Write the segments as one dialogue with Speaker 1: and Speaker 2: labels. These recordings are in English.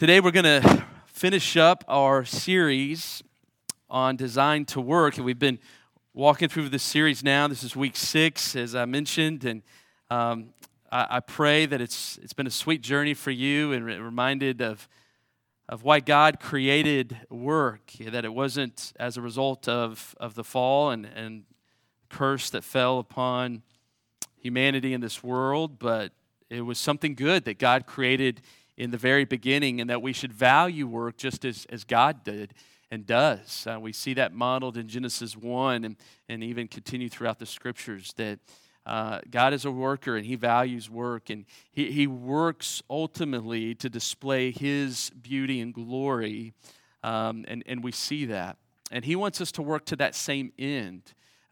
Speaker 1: Today we're going to finish up our series on Design to Work. And we've been walking through this series now. This is week six, as I mentioned. And um, I, I, pray that it's, it's been a sweet journey for you and reminded of, of why God created work, that it wasn't as a result of, of the fall and, and curse that fell upon humanity in this world, but it was something good that God created in the very beginning and that we should value work just as, as God did and does. Uh, we see that modeled in Genesis 1 and, and even continue throughout the scriptures that uh, God is a worker and he values work and he, he works ultimately to display his beauty and glory. Um, and, and we see that. And he wants us to work to that same end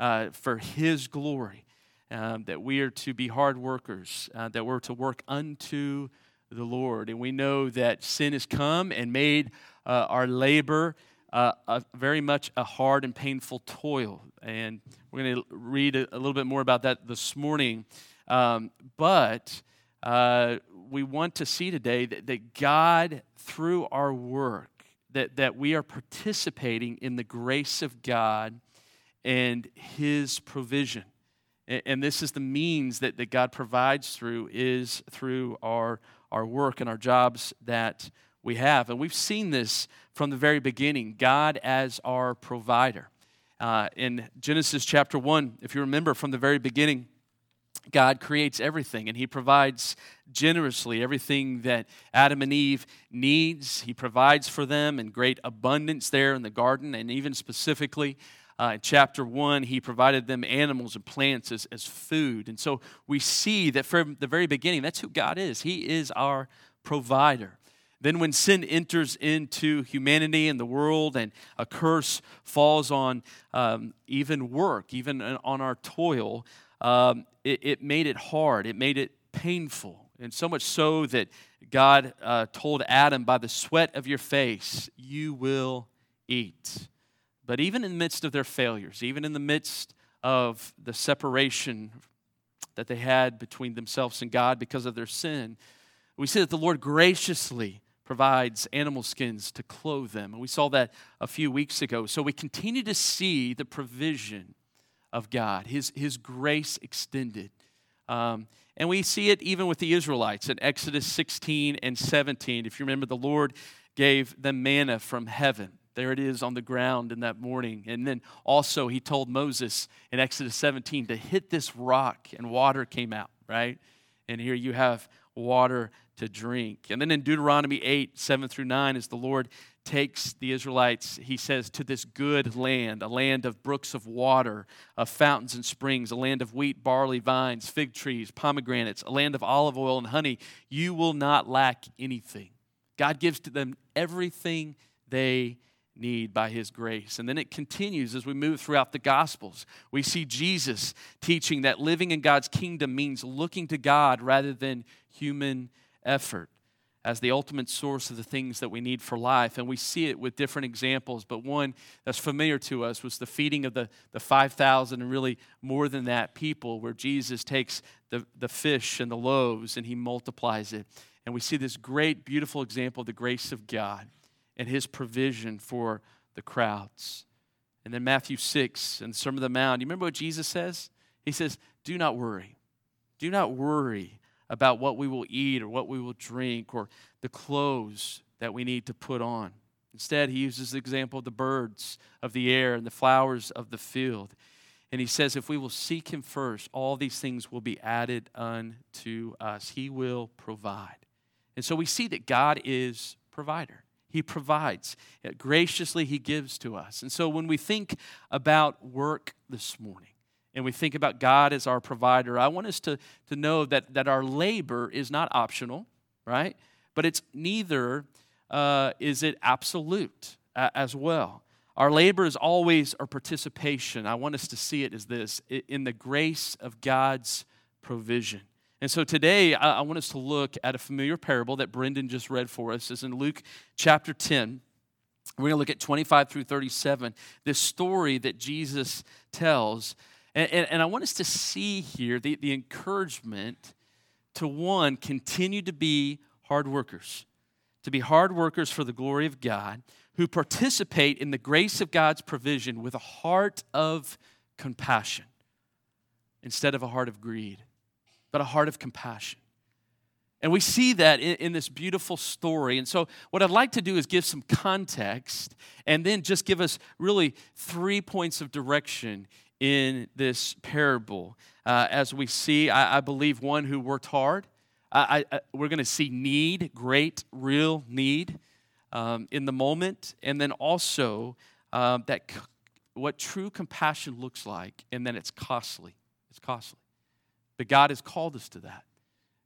Speaker 1: uh, for his glory. Um, that we are to be hard workers, uh, that we're to work unto the Lord. And we know that sin has come and made uh, our labor uh, a, very much a hard and painful toil. And we're going to read a, a, little bit more about that this morning. Um, but uh, we want to see today that, that God, through our work, that, that we are participating in the grace of God and His provision. And, this is the means that, that God provides through, is through our our work and our jobs that we have. And we've seen this from the very beginning God as our provider. Uh, in Genesis chapter 1, if you remember from the very beginning, God creates everything and He provides generously everything that Adam and Eve needs. He provides for them in great abundance there in the garden, and even specifically uh, in chapter 1, he provided them animals and plants as, as food. And so we see that from the very beginning, that's who God is. He is our provider. Then, when sin enters into humanity and the world, and a curse falls on um, even work, even on our toil, um, it, it, made it hard. It made it painful. And so much so that God uh, told Adam, By the sweat of your face, you will eat. But even in the midst of their failures, even in the midst of the separation that they had between themselves and God because of their sin, we see that the Lord graciously provides animal skins to clothe them. And we saw that a few weeks ago. So we continue to see the provision of God, His, his grace extended. Um, and we see it even with the Israelites in Exodus 16 and 17. If you remember, the Lord gave them manna from heaven. There it is on the ground in that morning. And then also, he told Moses in Exodus 17 to hit this rock, and water came out, right? And here you have water to drink. And then in Deuteronomy 8, 7 through 9, as the Lord takes the Israelites, he says, to this good land, a land of brooks of water, of fountains and springs, a land of wheat, barley, vines, fig trees, pomegranates, a land of olive oil and honey, you will not lack anything. God gives to them everything they need by his grace. And then it continues as we move throughout the Gospels. We see Jesus teaching that living in God's kingdom means looking to God rather than human effort as the ultimate source of the things that we need for life. And we see it with different examples, but one that's familiar to us was the feeding of the, the 5,000 and really more than that people, where Jesus takes the, the fish and the loaves and he multiplies it. And we see this great, beautiful example of the grace of God and his provision for the crowds. And then Matthew 6 and the Sermon on the Mount, you remember what Jesus says? He says, Do not worry. Do not worry about what we will eat or what we will drink or the clothes that we need to put on. Instead, he uses the example of the birds of the air and the flowers of the field. And he says, if we will seek him first, all these things will be added unto us. He will provide. And so we see that God is provider. He provides. Graciously, He gives to us. And so when we think about work this morning and we think about God as our provider, I want us to, to know that, that our labor is not optional, right? But it's neither uh, is it absolute uh, as well. Our labor is always our participation. I want us to see it as this in the grace of God's provision. And so today, I, want us to look at a familiar parable that Brendan just read for us. It's in Luke chapter 10. We're going to look at 25 through 37, this story that Jesus tells. And, and, and I want us to see here the, the encouragement to one, continue to be hard workers, to be hard workers for the glory of God, who participate in the grace of God's provision with a heart of compassion instead of a heart of greed, but a heart of compassion. And we see that in, in, this beautiful story. And so, what I'd like to do is give some context and then just give us really three points of direction in this parable. Uh, as we see, I, I, believe one who worked hard. I, I, we're going to see need, great, real need um, in the moment. And then also um, that c- what true compassion looks like, and then it's costly. It's costly. But God has called us to that.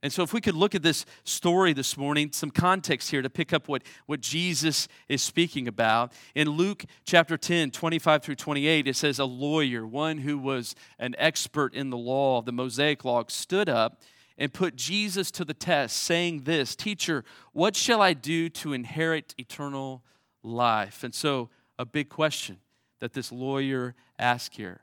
Speaker 1: And so, if we could look at this story this morning, some context here to pick up what, what Jesus is speaking about. In Luke chapter 10, 25 through 28, it says, A lawyer, one who was an expert in the law, the Mosaic law, stood up and put Jesus to the test, saying this Teacher, what shall I do to inherit eternal life? And so, a big question that this lawyer asked here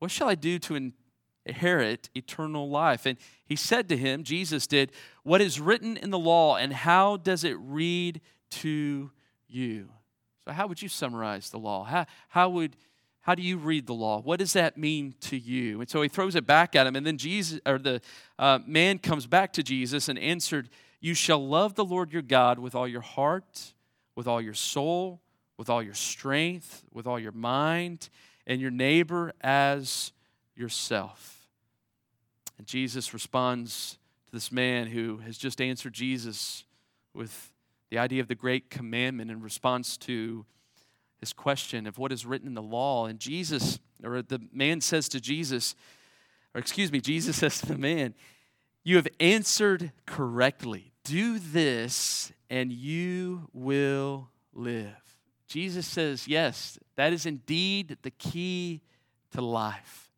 Speaker 1: What shall I do to inherit eternal life. And he said to him, Jesus did, What is written in the law, and how does it read to you? So, how would you summarize the law? How, how, would, how do you read the law? What does that mean to you? And so he throws it back at him, and then Jesus, or the uh, man comes back to Jesus and answered, You shall love the Lord your God with all your heart, with all your soul, with all your strength, with all your mind, and your neighbor as yourself. And Jesus responds to this man who has just answered Jesus with the idea of the great commandment in response to his question of what is written in the law. And Jesus, or the man says to Jesus, or excuse me, Jesus says to the man, You have answered correctly. Do this and you will live. Jesus says, Yes, that is indeed the key to life.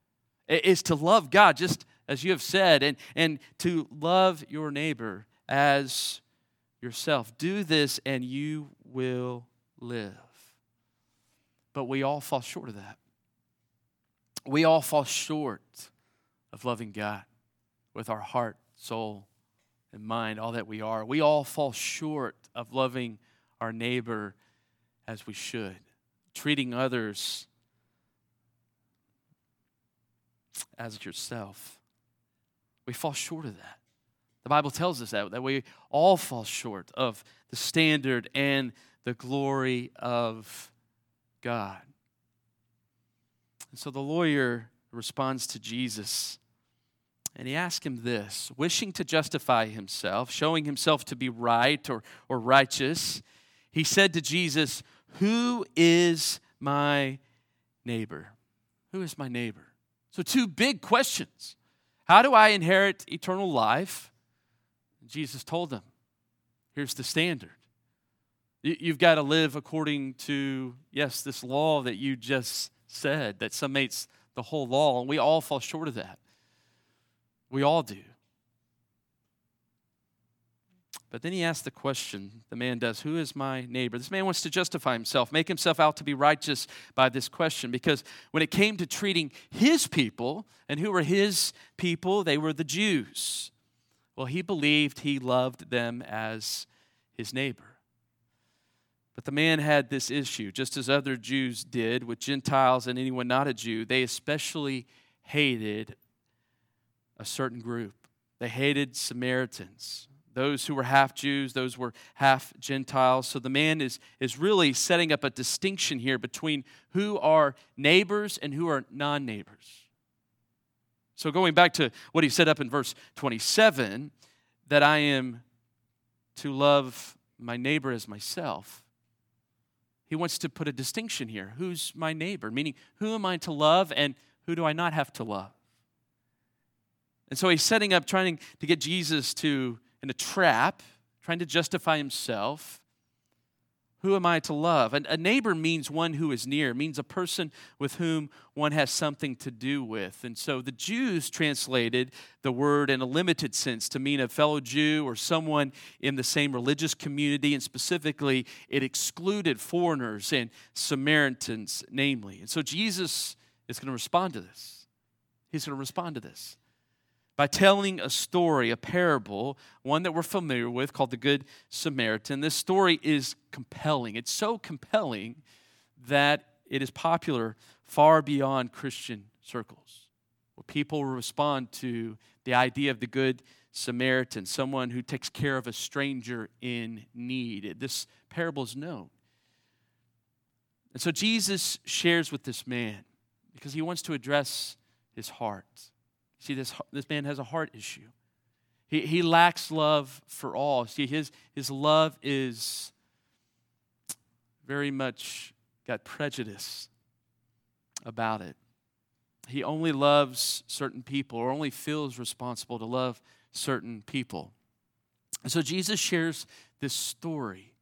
Speaker 1: It is to love God just as you have said, and, and to love your neighbor as yourself. Do this and you will live. But we all fall short of that. We all fall short of loving God with our heart, soul, and mind, all that we are. We all fall short of loving our neighbor as we should, treating others as yourself. We fall short of that. The Bible tells us that, that we all fall short of the standard and the glory of God. And so the lawyer responds to Jesus and he asks him this wishing to justify himself, showing himself to be right or, or righteous, he said to Jesus, Who is my neighbor? Who is my neighbor? So, two big questions. How do I inherit eternal life? Jesus told them, here's the standard. You've got to live according to, yes, this law that you just said that summates the whole law, and we all fall short of that. We all do. But then he asks the question, the man does, Who is my neighbor? This man wants to justify himself, make himself out to be righteous by this question, because when it came to treating his people, and who were his people? They were the Jews. Well, he believed he loved them as his neighbor. But the man had this issue, just as other Jews did with Gentiles and anyone not a Jew. They especially hated a certain group. They hated Samaritans those who were half Jews, those were half Gentiles. So the man is, is really setting up a distinction here between who are neighbors and who are non neighbors. So going back to what he said up in verse 27, that I am to love my neighbor as myself. He wants to put a distinction here. Who's my neighbor? Meaning, who am I to love and who do I not have to love? And so he's setting up, trying to get Jesus to in a trap, trying to justify himself. Who am I to love? And a neighbor means one who is near, means a person with whom one has something to do with. And so the Jews translated the word in a limited sense to mean a fellow Jew or someone in the same religious community, and specifically, it excluded foreigners and Samaritans, namely. And so Jesus is going to respond to this. He's going to respond to this. By telling a story, a parable, one that we're familiar with called the Good Samaritan. This story is compelling. It's so compelling that it is popular far beyond Christian circles, where people respond to the idea of the Good Samaritan, someone who takes care of a stranger in need. This parable is known. And so Jesus shares with this man because he wants to address his heart. See, this, this man has a heart issue. He, he lacks love for all. See, his, his love is very much got prejudice about it. He only loves certain people or only feels responsible to love certain people. And so Jesus shares this story.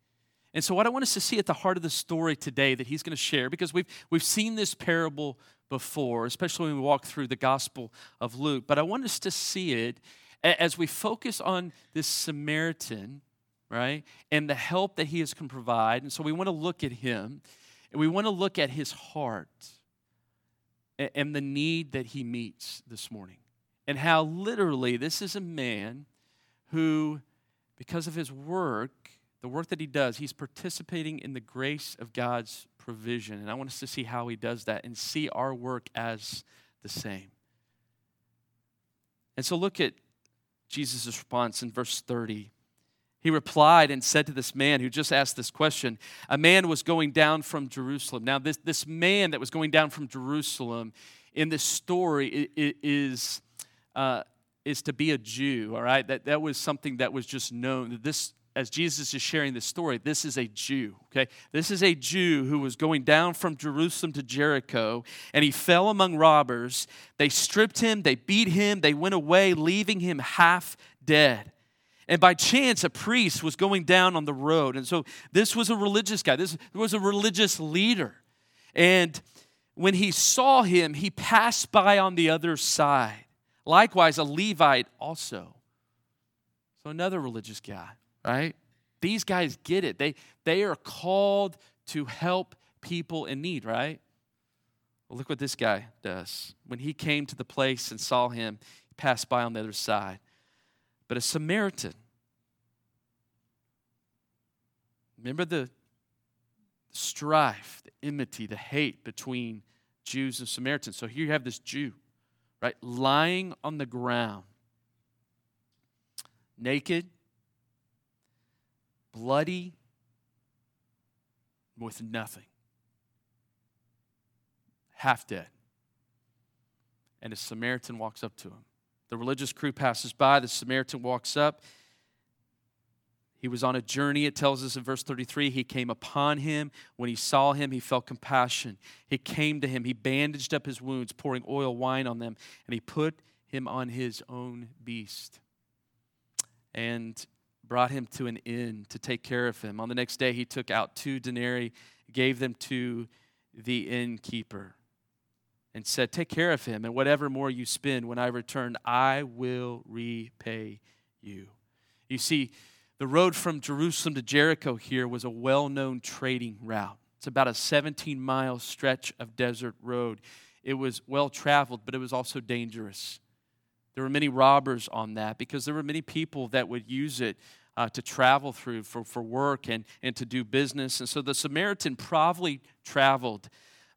Speaker 1: And so, what I want us to see at the heart of the story today that he's going to share, because we've, we've seen this parable before, especially when we walk through the Gospel of Luke, but I want us to see it as we focus on this Samaritan, right, and the help that he is can provide. And so, we want to look at him, and we want to look at his heart and the need that he meets this morning and how literally this is a man who, because of his work, the work that he does, he's participating in the grace of God's provision. And I want us to see how he does that and see our work as the same. And so look at Jesus' response in verse 30. He replied and said to this man who just asked this question A man was going down from Jerusalem. Now, this, this man that was going down from Jerusalem in this story is uh, is to be a Jew, all right? That, that was something that was just known. This, as Jesus is sharing this story, this is a Jew, okay? This is a Jew who was going down from Jerusalem to Jericho, and he fell among robbers. They stripped him, they beat him, they went away, leaving him half dead. And by chance, a priest was going down on the road. And so this was a religious guy, this was a religious leader. And when he saw him, he passed by on the other side. Likewise, a Levite also. So another religious guy, right? These guys get it. They, they are called to help people in need, right? Well, look what this guy does. When he came to the place and saw him, he passed by on the other side. But a Samaritan, remember the strife, the enmity, the hate between Jews and Samaritans. So here you have this Jew right? Lying on the ground, naked, bloody, with nothing, half dead. And a Samaritan walks up to him. The religious crew passes by, the Samaritan walks up. He was on a journey, it tells us in verse 33. He came upon him. When he saw him, he felt compassion. He came to him. He bandaged up his wounds, pouring oil, wine on them, and he put him on his own beast and brought him to an inn to take care of him. On the next day, he took out two denarii, gave them to the innkeeper, and said, Take care of him, and whatever more you spend when I return, I will repay you. You see, the road from Jerusalem to Jericho here was a well known trading route. It's about a 17 mile stretch of desert road. It was well traveled, but it was also dangerous. There were many robbers on that because there were many people that would use it uh, to travel through for, for work and, and to do business. And so the Samaritan probably traveled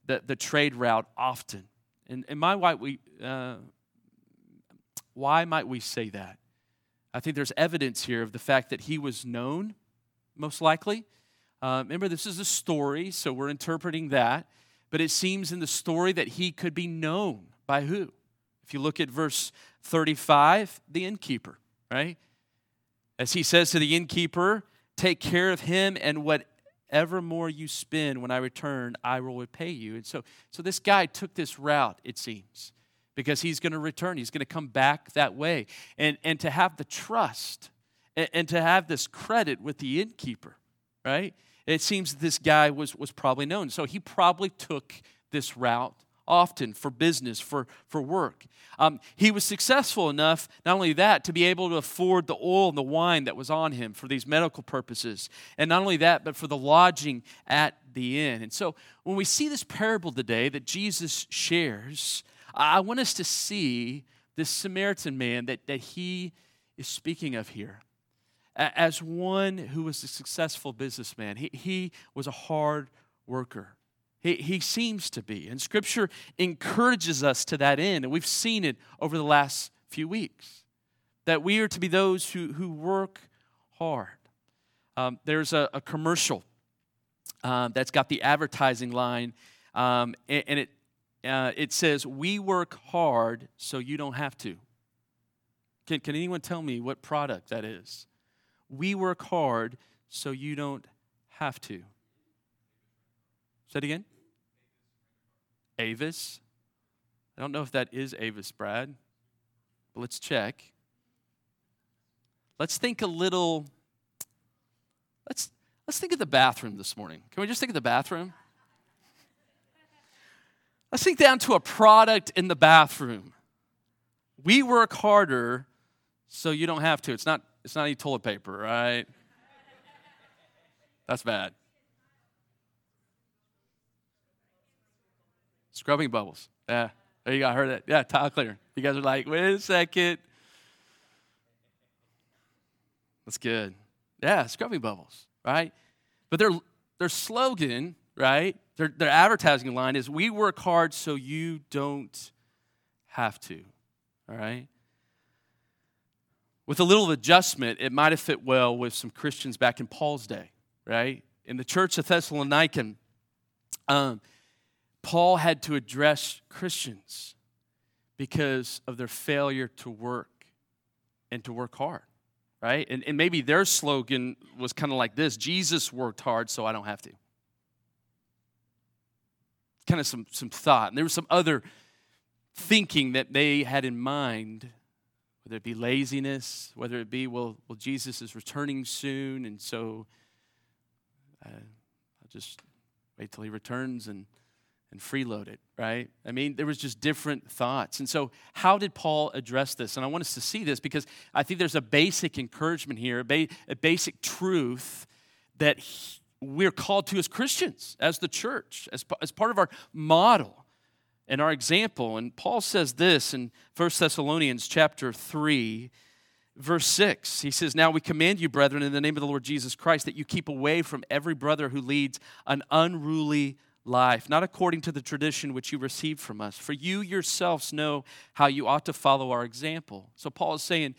Speaker 1: the, the trade route often. And, and my, why, we, uh, why might we say that? I think there's evidence here of the fact that he was known, most likely. Uh, remember, this is a story, so we're interpreting that. But it seems in the story that he could be known by who? If you look at verse 35, the innkeeper, right? As he says to the innkeeper, take care of him and whatever more you spend when I return, I will repay you. And so, so this guy took this route, it seems because he's going to return. He's going to come back that way. And, and to have the trust and, and to have this credit with the innkeeper, right? It seems this guy was, was probably known. So he probably took this route often for business, for, for work. Um, he was successful enough, not only that, to be able to afford the oil and the wine that was on him for these medical purposes. And not only that, but for the lodging at the inn. And so when we see this parable today that Jesus shares, I want us to see this Samaritan man that, that he is speaking of here as one who was a successful businessman. He, he was a hard worker. He, he seems to be. And Scripture encourages us to that end. And we've seen it over the last few weeks that we are to be those who, who work hard. Um, there's a, a commercial uh, that's got the advertising line, um, and, and, it, uh, it says, We work hard so you don't have to. Can, can anyone tell me what product that is? We work hard so you don't have to. Say it again. Avis. I don't know if that is Avis, Brad, but let's check. Let's think a little. Let's let's think of the bathroom this morning. Can we just think of the bathroom? Let's think down to a product in the bathroom. We work harder so you don't have to. It's not it's not any toilet paper, right? That's bad. Scrubbing bubbles. Yeah. There you go. I heard that. Yeah, tile clear. You guys are like, wait a second. That's good. Yeah, scrubbing bubbles, right? But their their slogan, right? Their their advertising line is we work hard so you don't have to. All right? With a little adjustment, it might have fit well with some Christians back in Paul's day, right? In the church of Thessalonica, um, Paul had to address Christians because of their failure to work and to work hard, right? And, and maybe their slogan was kind of like this Jesus worked hard, so I don't have to. Kind of some, some thought. And there was some other thinking that they had in mind, whether it be laziness, whether it be, well, well Jesus is returning soon, and so uh, I'll just wait till he returns and and freeload it, right? I mean, there was just different thoughts. And so, how did Paul address this? And I want us to see this because I think there's a basic encouragement here, a, ba- a basic truth that he, we're called to as Christians, as the church, as, as part of our model and our example. And Paul says this in 1 Thessalonians chapter 3, verse 6. He says, Now we command you, brethren, in the name of the Lord Jesus Christ, that you keep away from every brother who leads an unruly life, not according to the tradition which you received from us. For you yourselves know how you ought to follow our example. So Paul is saying,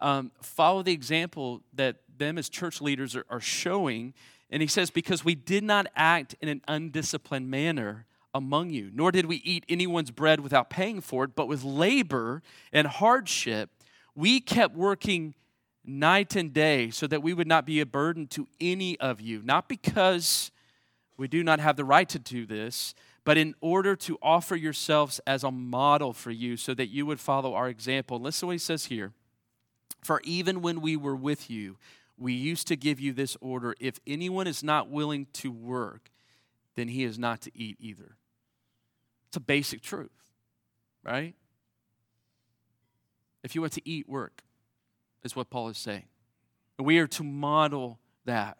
Speaker 1: um, follow the example that them as church leaders are, are showing. And he says, because we did not act in an undisciplined manner among you, nor did we eat anyone's bread without paying for it, but with labor and hardship, we kept working night and day so that we would not be a burden to any of you, not because we do not have the right to do this, but in order to offer yourselves as a model for you so that you would follow our example. Listen to what he says here. For even when we were with you, we used to give you this order if anyone is not willing to work, then he is not to eat either. It's a basic truth, right? If you want to eat, work, is what Paul is saying. And we are to model that.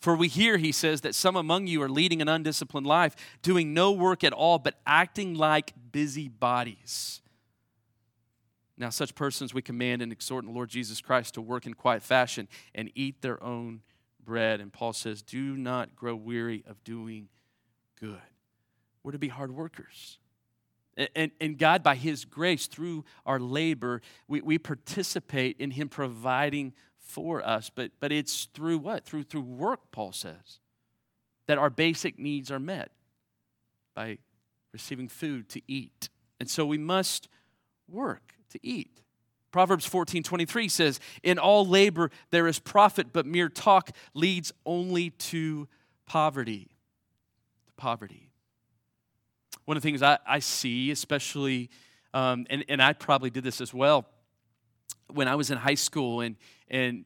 Speaker 1: For we hear, he says, that some among you are leading an undisciplined life, doing no work at all, but acting like busybodies. Now, such persons we command and exhort in the Lord Jesus Christ to work in quiet fashion and eat their own bread. And Paul says, Do not grow weary of doing good. We're to be hard workers. And, and God, by His grace, through our labor, we, we participate in Him providing for us, but, but it's through what? Through, through work, Paul says, that our basic needs are met by receiving food to eat. And so we must work to eat. Proverbs 14 23 says, In all labor there is profit, but mere talk leads only to poverty. To poverty. One of the things I, I see, especially, um, and, and I probably did this as well, when I was in high school and and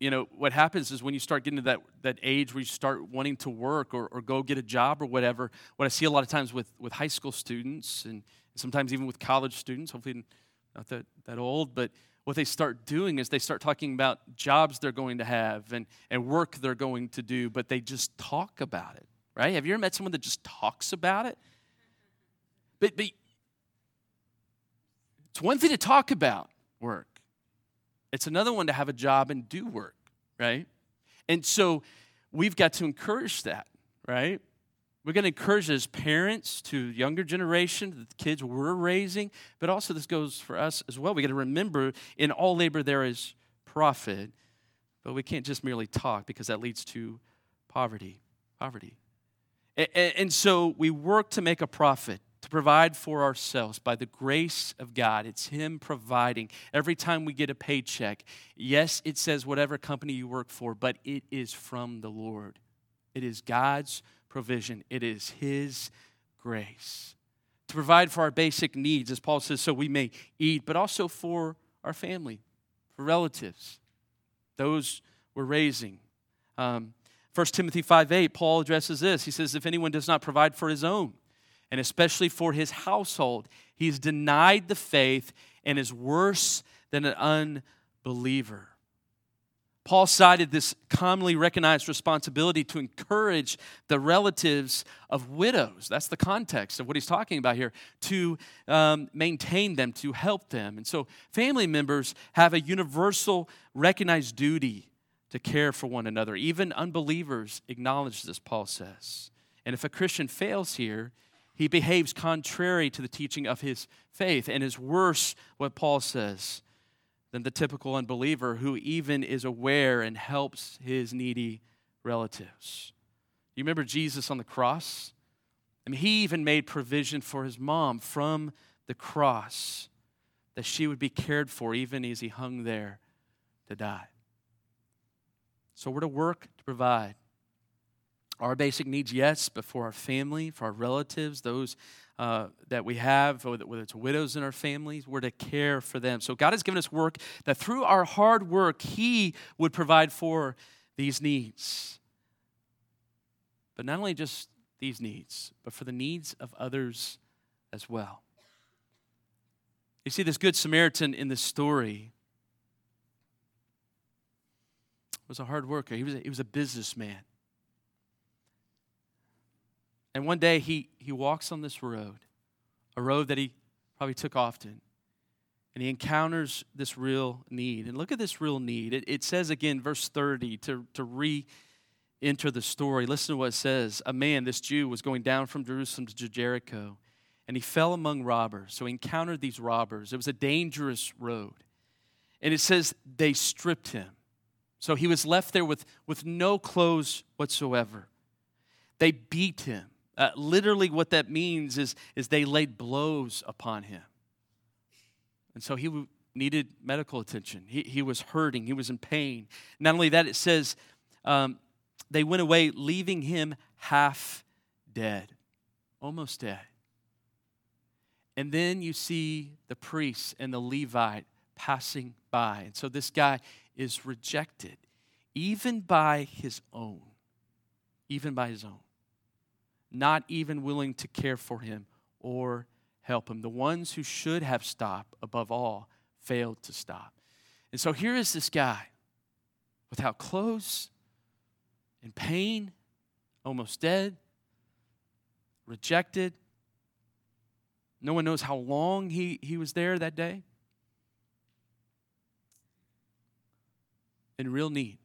Speaker 1: you know what happens is when you start getting to that, that age where you start wanting to work or, or go get a job or whatever what i see a lot of times with, with high school students and sometimes even with college students hopefully not that, that old but what they start doing is they start talking about jobs they're going to have and, and work they're going to do but they just talk about it right? Have you ever met someone that just talks about it? But, but It's one thing to talk about work, it's another one to have a job and do work, right? And so we've got to encourage that, right? We're going to encourage as parents to younger generation, the kids we're raising, but also this goes for us as well. We got to remember in all labor there is profit, but we can't just merely talk because that leads to poverty. Poverty. And, and so we work to make a profit to provide for ourselves by the grace of God. It's Him providing. Every time we get a paycheck, yes, it says whatever company you work for, but it is from the Lord. It is God's provision, it is His grace. To provide for our basic needs, as Paul says, so we may eat, but also for our family, for relatives, those we're raising. Um, 1 Timothy 5 8, Paul addresses this. He says, If anyone does not provide for his own, and especially for his household. He's denied the faith and is worse than an unbeliever. Paul cited this commonly recognized responsibility to encourage the relatives of widows. That's the context of what he's talking about here, to um, maintain them, to help them. And so, family members have a universal recognized duty to care for one another. Even unbelievers acknowledge this, Paul says. And if a Christian fails here, he behaves contrary to the teaching of his faith and is worse, what Paul says, than the typical unbeliever who even is aware and helps his needy relatives. You remember Jesus on the cross? I mean, he even made provision for his mom from the cross that she would be cared for even as he hung there to die. So we're to work to provide our basic needs, yes, but for our family, for our relatives, those uh, that we have, whether it's widows in our families, we're to care for them. So God has given us work that through our hard work, He would provide for these needs. But not only just these needs, but for the needs of others as well. You see, this Good Samaritan in this story was a hard worker, he was a, he was a businessman. And one day he, he walks on this road, a road that he probably took often, and he encounters this real need. And look at this real need. It, it says again, verse 30, to, to re enter the story. Listen to what it says. A man, this Jew, was going down from Jerusalem to Jericho, and he fell among robbers. So he encountered these robbers. It was a dangerous road. And it says they stripped him. So he was left there with, with no clothes whatsoever. They beat him. Uh, literally, what that means is, is they laid blows upon him. And so he needed medical attention. He, he was hurting, he was in pain. Not only that, it says um, they went away, leaving him half dead, almost dead. And then you see the priest and the Levite passing by. And so this guy is rejected, even by his own. Even by his own not even willing to care for him or help him. The ones who should have stopped, above all, failed to stop. And so here is this guy without clothes, in pain, almost dead, rejected. No one knows how long he, he was there that day. In real need.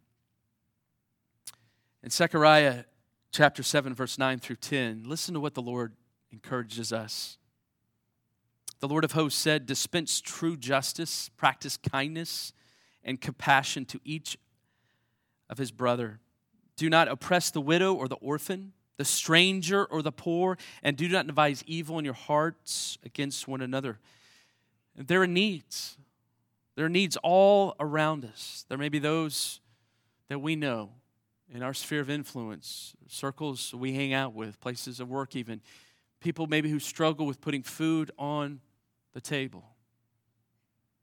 Speaker 1: And Zechariah chapter 7, verse 9 through 10, listen to what the Lord encourages us. The Lord of hosts said, Dispense true justice, practice kindness and compassion to each of his brother. Do not oppress the widow or the orphan, the stranger or the poor, and do not devise evil in your hearts against one another. There are needs. There are needs all around us. There may be those that we know in our sphere of influence, circles we hang out with, places of work, even people maybe who struggle with putting food on the table.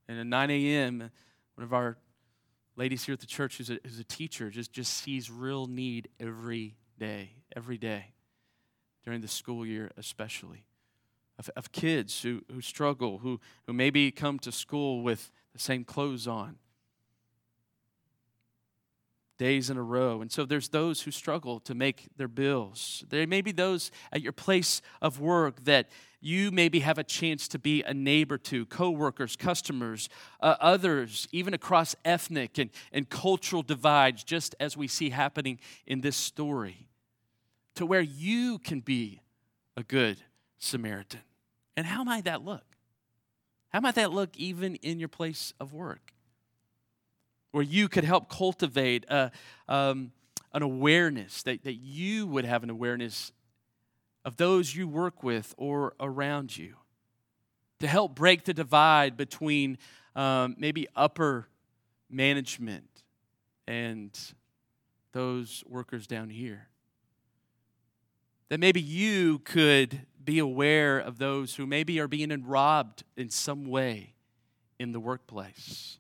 Speaker 1: And at 9 a.m., one of our ladies here at the church who's a, who's a teacher just, just sees real need every day, every day, during the school year especially. Of, of kids who, who struggle, who, who maybe come to school with the same clothes on, days in a row. And so there's those who struggle to make their bills. There may be those at your place of work that you maybe have a chance to be a neighbor to, coworkers, customers, uh, others, even across ethnic and, and cultural divides, just as we see happening in this story, to where you can be a good Samaritan. And how might that look? How might that look even in your place of work? Where you could help cultivate a, um, an awareness, that, that you would have an awareness of those you work with or around you, to help break the divide between um, maybe upper management and those workers down here. That maybe you could be aware of those who maybe are being robbed in some way in the workplace.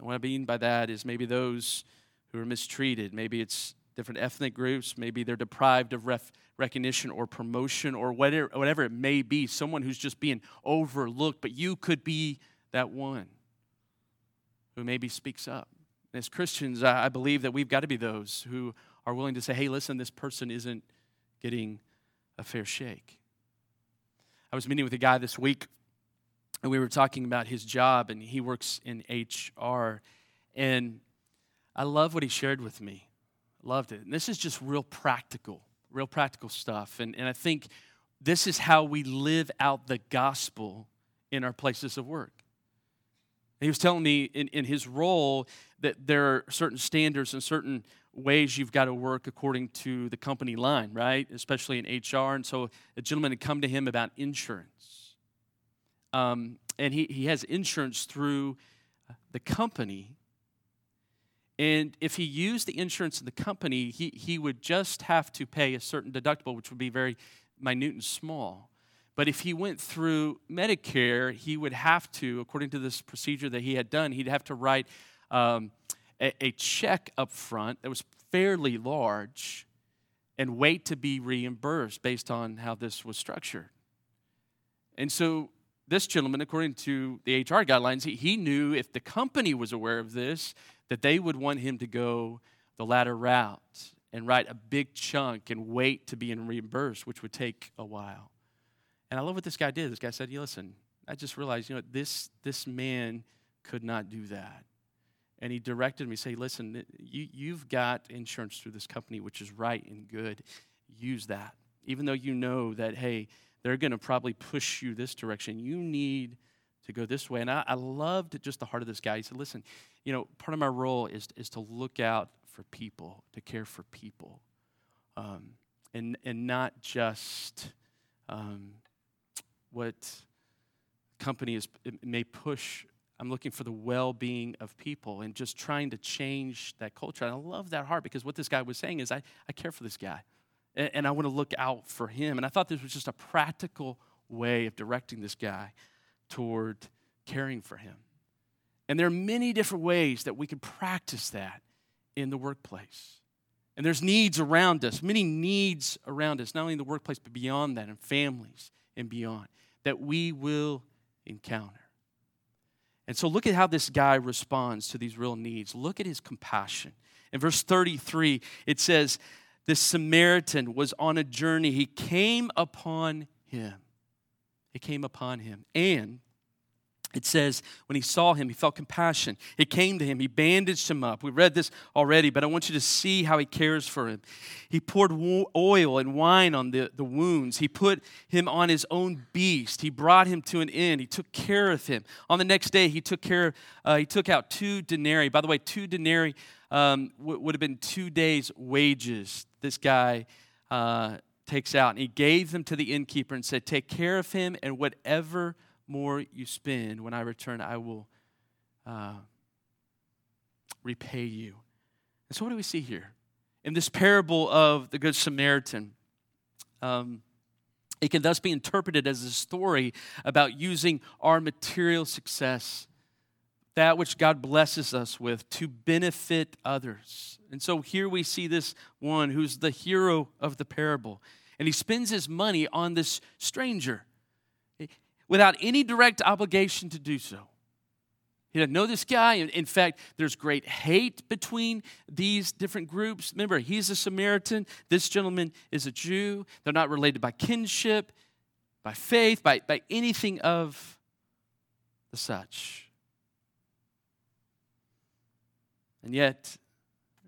Speaker 1: And what I mean by that is maybe those who are mistreated, maybe it's different ethnic groups, maybe they're deprived of ref- recognition or promotion or whatever, whatever it may be, someone who's just being overlooked, but you could be that one who maybe speaks up. And as Christians, I believe that we've got to be those who are willing to say, hey, listen, this person isn't getting a fair shake. I was meeting with a guy this week and we were talking about his job, and he works in HR. And I love what he shared with me. Loved it. And this is just real practical, real practical stuff. And, and I think this is how we live out the gospel in our places of work. he was telling me in, in his role that there are certain standards and certain ways you've got to work according to the company line, right? Especially in HR. And so a gentleman had come to him about insurance um, and he, he has insurance through the company. And if he used the insurance in the company, he, he would just have to pay a certain deductible, which would be very minute and small. But if he went through Medicare, he would have to, according to this procedure that he had done, he'd have to write um, a, a check up front that was fairly large and wait to be reimbursed based on how this was structured. And so this gentleman, according to the HR guidelines, he, he knew if the company was aware of this, that they would want him to go the latter route and write a big chunk and wait to be reimbursed, which would take a while. And I love what this guy did. This guy said, yeah, listen, I just realized, you know, this, this man could not do that. And he directed me, say, listen, you, you've got insurance through this company, which is right and good. Use that. Even though you know that, hey, they're going to probably push you this direction. You need to go this way. And I, I loved just the heart of this guy. He said, listen, you know, part of my role is, is to look out for people, to care for people, um, and, and not just um, what companies may push. I'm looking for the well being of people and just trying to change that culture. And I love that heart because what this guy was saying is, I, I care for this guy and, and I want to look out for him. And I thought this was just a practical way of directing this guy toward caring for him. And there are many different ways that we can practice that in the workplace. And there's needs around us, many needs around us, not only in the workplace, but beyond that, in families and beyond, that we will encounter. And so look at how this guy responds to these real needs. Look at his compassion. In verse 33, it says, this Samaritan was on a journey. He came upon him. He came upon him. And it says, when he saw him, he felt compassion. It came to him. He bandaged him up. We read this already, but I want you to see how he cares for him. He poured oil and wine on the, the wounds. He put him on his own beast. He brought him to an inn. He took care of him. On the next day, he took care. Uh, he took out two denarii. By the way, two denarii um, w- would have been two days' wages this guy uh, takes out. And he gave them to the innkeeper and said, Take care of him, and whatever more you spend, when I return, I will uh, repay you. And so, what do we see here? In this parable of the Good Samaritan, um, it can thus be interpreted as a story about using our material success that which God blesses us with to benefit others. And so here we see this one who's the hero of the parable. And he spends his money on this stranger without any direct obligation to do so. He doesn't know this guy. In fact, there's great hate between these different groups. Remember, he's a Samaritan. This gentleman is a Jew. They're not related by kinship, by faith, by, by anything of the such. And yet,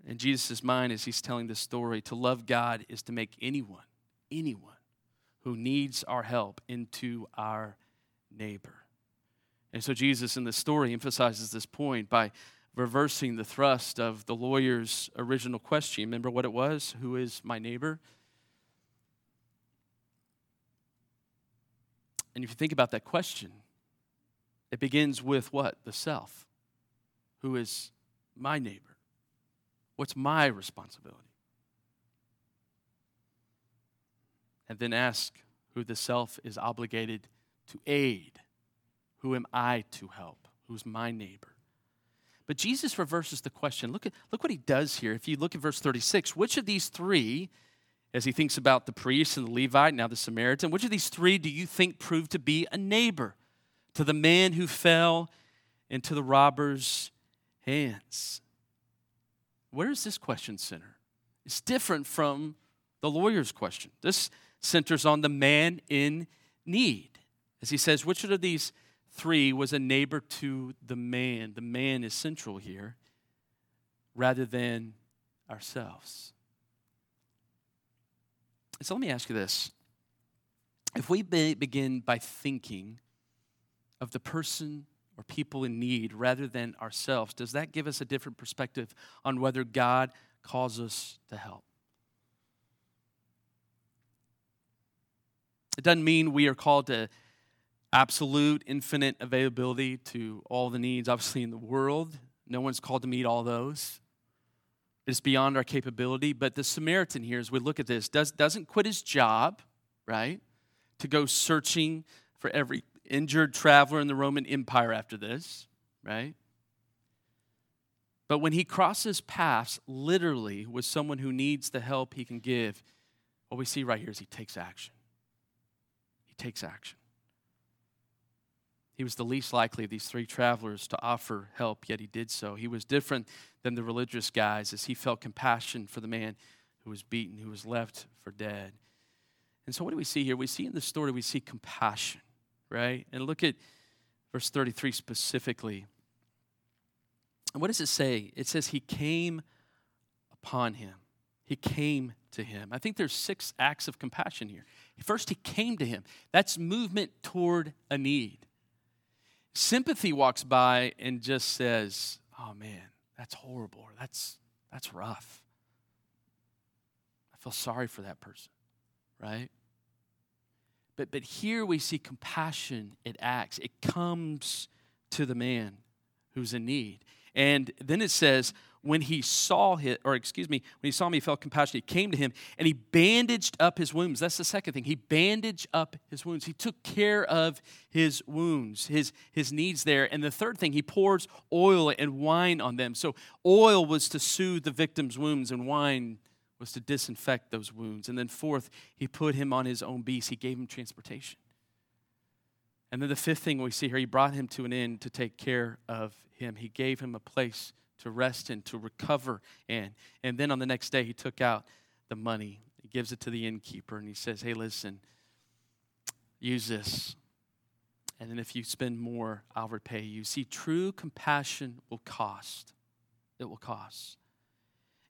Speaker 1: in Jesus' mind, as he's telling this story, to love God is to make anyone, anyone who needs our help into our neighbor. And so Jesus in this story emphasizes this point by reversing the thrust of the lawyer's original question. Remember what it was? Who is my neighbor? And if you think about that question, it begins with what? The self. Who is my neighbor? What's my responsibility? And then ask who the self is obligated to aid who am I to help? Who's my neighbor? But Jesus reverses the question. Look, at, look what he does here. If you look at verse 36, which of these three, as he thinks about the priest and the Levite, now the Samaritan, which of these three do you think proved to be a neighbor to the man who fell into the robber's hands? Where is this question center? It's different from the lawyer's question. This centers on the man in need. As he says, which of these Three was a neighbor to the man. The man is central here rather than ourselves. So let me ask you this. If we be, begin by thinking of the person or people in need rather than ourselves, does that give us a different perspective on whether God calls us to help? It doesn't mean we are called to absolute, infinite availability to all the needs, obviously, in the world. No one's called to meet all those. It's beyond our capability. But the Samaritan here, as we look at this, does, doesn't quit his job, right, to go searching for every injured traveler in the Roman Empire after this, right? But when he crosses paths, literally, with someone who needs the help he can give, what we see right here is he takes action. He takes action. He was the least likely of these three travelers to offer help, yet he did so. He was different than the religious guys as he felt compassion for the man who was beaten, who was left for dead. And so, what do we see here? We see in the story, we see compassion, right? And look at verse 33 specifically. And what does it say? It says, He came upon him. He came to him. I think there's six acts of compassion here. First, he came to him. That's movement toward a need. Sympathy walks by and just says, Oh man, that's horrible. That's, that's rough. I feel sorry for that person, right? But, but here we see compassion, it acts, it comes to the man who's in need. And then it says, when he saw him, or excuse me, when he saw me, he felt compassion. He came to him and he bandaged up his wounds. That's the second thing. He bandaged up his wounds. He took care of his wounds, his, his needs there. And the third thing, he pours oil and wine on them. So oil was to soothe the victim's wounds, and wine was to disinfect those wounds. And then fourth, he put him on his own beast. He gave him transportation. And then the fifth thing we see here, he brought him to an inn to take care of him. He gave him a place to rest in, to recover in. And then on the next day, he took out the money. He gives it to the innkeeper and he says, Hey, listen, use this. And then if you spend more, I'll repay you. See, true compassion will cost. It will cost.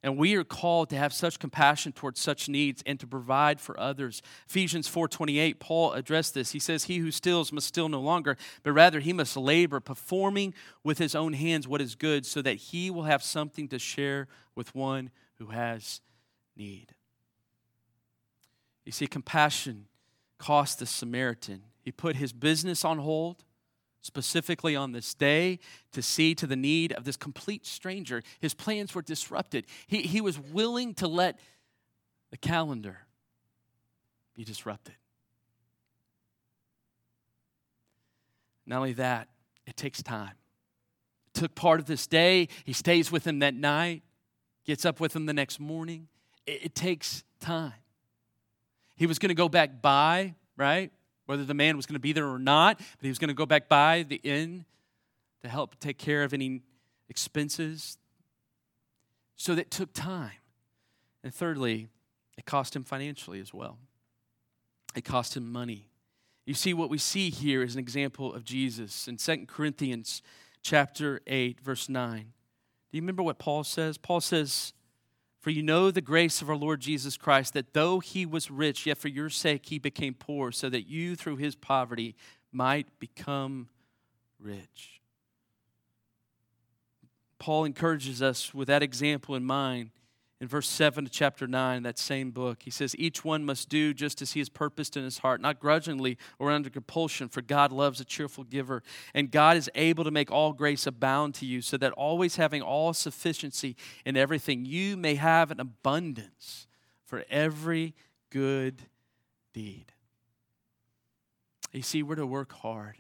Speaker 1: And we are called to have such compassion towards such needs and to provide for others. Ephesians 4:28, Paul addressed this. He says, "He who steals must steal no longer, but rather he must labor, performing with his own hands what is good, so that he will have something to share with one who has need." You see, compassion cost the Samaritan. He put his business on hold specifically on this day to see to the need of this complete stranger. His plans were disrupted. He, he was willing to let the calendar be disrupted. Not only that, it takes time. It took part of this day. He stays with him that night, gets up with him the next morning. It, it takes time. He was going to go back by, right? Whether the man was going to be there or not, but he was going to go back by the inn to help take care of any expenses. So that took time. And thirdly, it cost him financially as well. It cost him money. You see, what we see here is an example of Jesus in 2 Corinthians chapter 8, verse 9. Do you remember what Paul says? Paul says, For you know the grace of our Lord Jesus Christ, that though he was rich, yet for your sake he became poor, so that you through his poverty might become rich. Paul encourages us with that example in mind in verse 7 of chapter 9, that same book, he says, Each one must do just as he has purposed in his heart, not grudgingly or under compulsion, for God loves a cheerful giver. And God is able to make all grace abound to you, so that always having all sufficiency in everything, you may have an abundance for every good deed. You see, we're to work hard.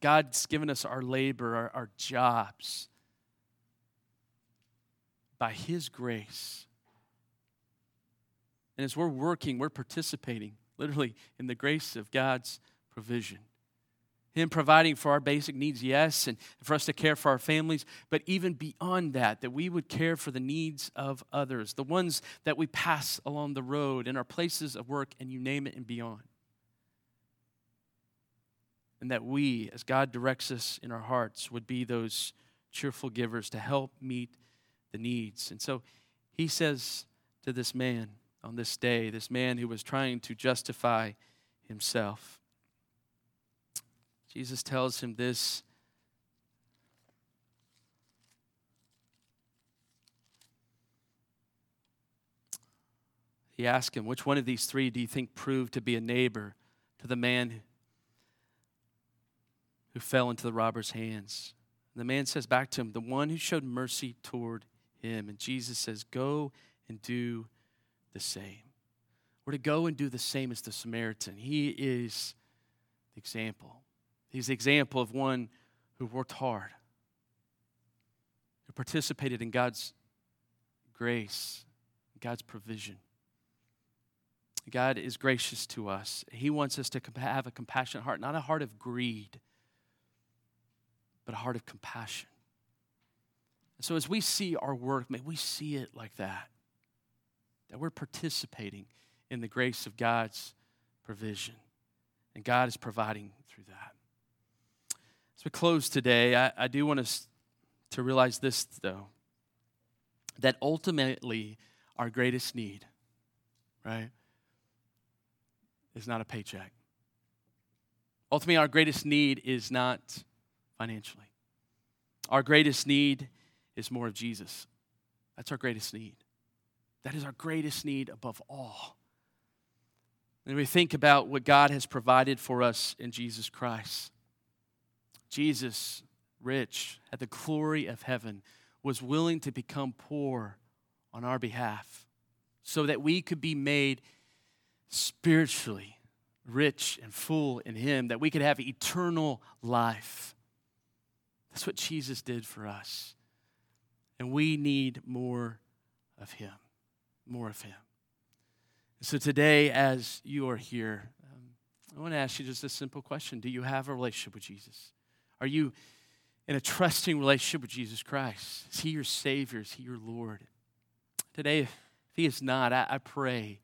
Speaker 1: God's given us our labor, our, our jobs by His grace. And as we're working, we're participating literally in the grace of God's provision. Him providing for our basic needs, yes, and for us to care for our families, but even beyond that, that we would care for the needs of others, the ones that we pass along the road, in our places of work, and you name it, and beyond. And that we, as God directs us in our hearts, would be those cheerful givers to help meet the needs. And so he says to this man on this day, this man who was trying to justify himself, Jesus tells him this. He asked him, Which one of these three do you think proved to be a neighbor to the man who fell into the robber's hands? And the man says back to him, The one who showed mercy toward him. And Jesus says, Go and do the same. We're to go and do the same as the Samaritan. He is the example. He's the example of one who worked hard, who participated in God's grace, God's provision. God is gracious to us. He wants us to have a compassionate heart, not a heart of greed, but a heart of compassion. So as we see our work, may we see it like that. That we're participating in the grace of God's provision. And God is providing through that. As we close today, I, I do want us to realize this, though, that ultimately our greatest need, right, is not a paycheck. Ultimately, our greatest need is not financially. Our greatest need is more of Jesus. That's our greatest need. That is our greatest need above all. And we think about what God has provided for us in Jesus Christ. Jesus, rich, had the glory of heaven, was willing to become poor on our behalf so that we could be made spiritually rich and full in Him, that we could have eternal life. That's what Jesus did for us. And we need more of Him, more of Him. So today, as you are here, um, I want to ask you just a simple question Do you have a relationship with Jesus? Are you in a trusting relationship with Jesus Christ? Is He your Savior? Is He your Lord? Today, if He is not, I, I pray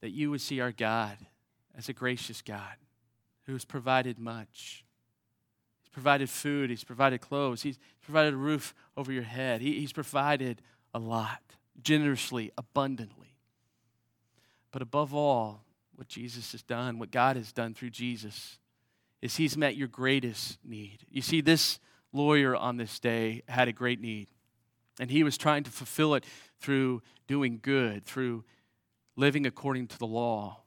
Speaker 1: that you would see our God as a gracious God who has provided much provided food, He's provided clothes, He's provided a roof over your head. He, he's provided a lot, generously, abundantly. But above all, what Jesus has done, what God has done through Jesus, is He's met your greatest need. You see, this lawyer on this day had a great need, and he was trying to fulfill it through doing good, through living according to the law.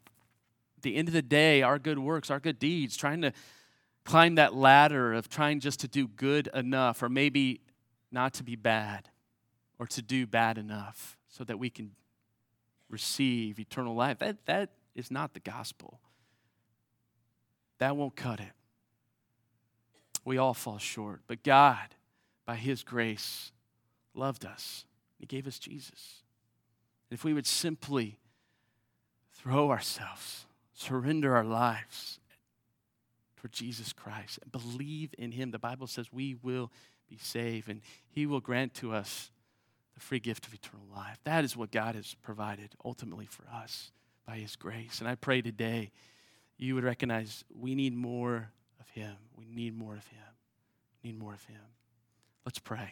Speaker 1: At the end of the day, our good works, our good deeds, trying to climb that ladder of trying just to do good enough, or maybe not to be bad, or to do bad enough so that we can receive eternal life. That, that is not the gospel. That won't cut it. We all fall short. But God, by His grace, loved us. He gave us Jesus. And if we would simply throw ourselves, surrender our lives, for Jesus Christ and believe in him, the Bible says we will be saved and he will grant to us the free gift of eternal life. That is what God has provided ultimately for us by his grace. And I pray today you would recognize we need more of him. We need more of him. Need more of him. Let's pray.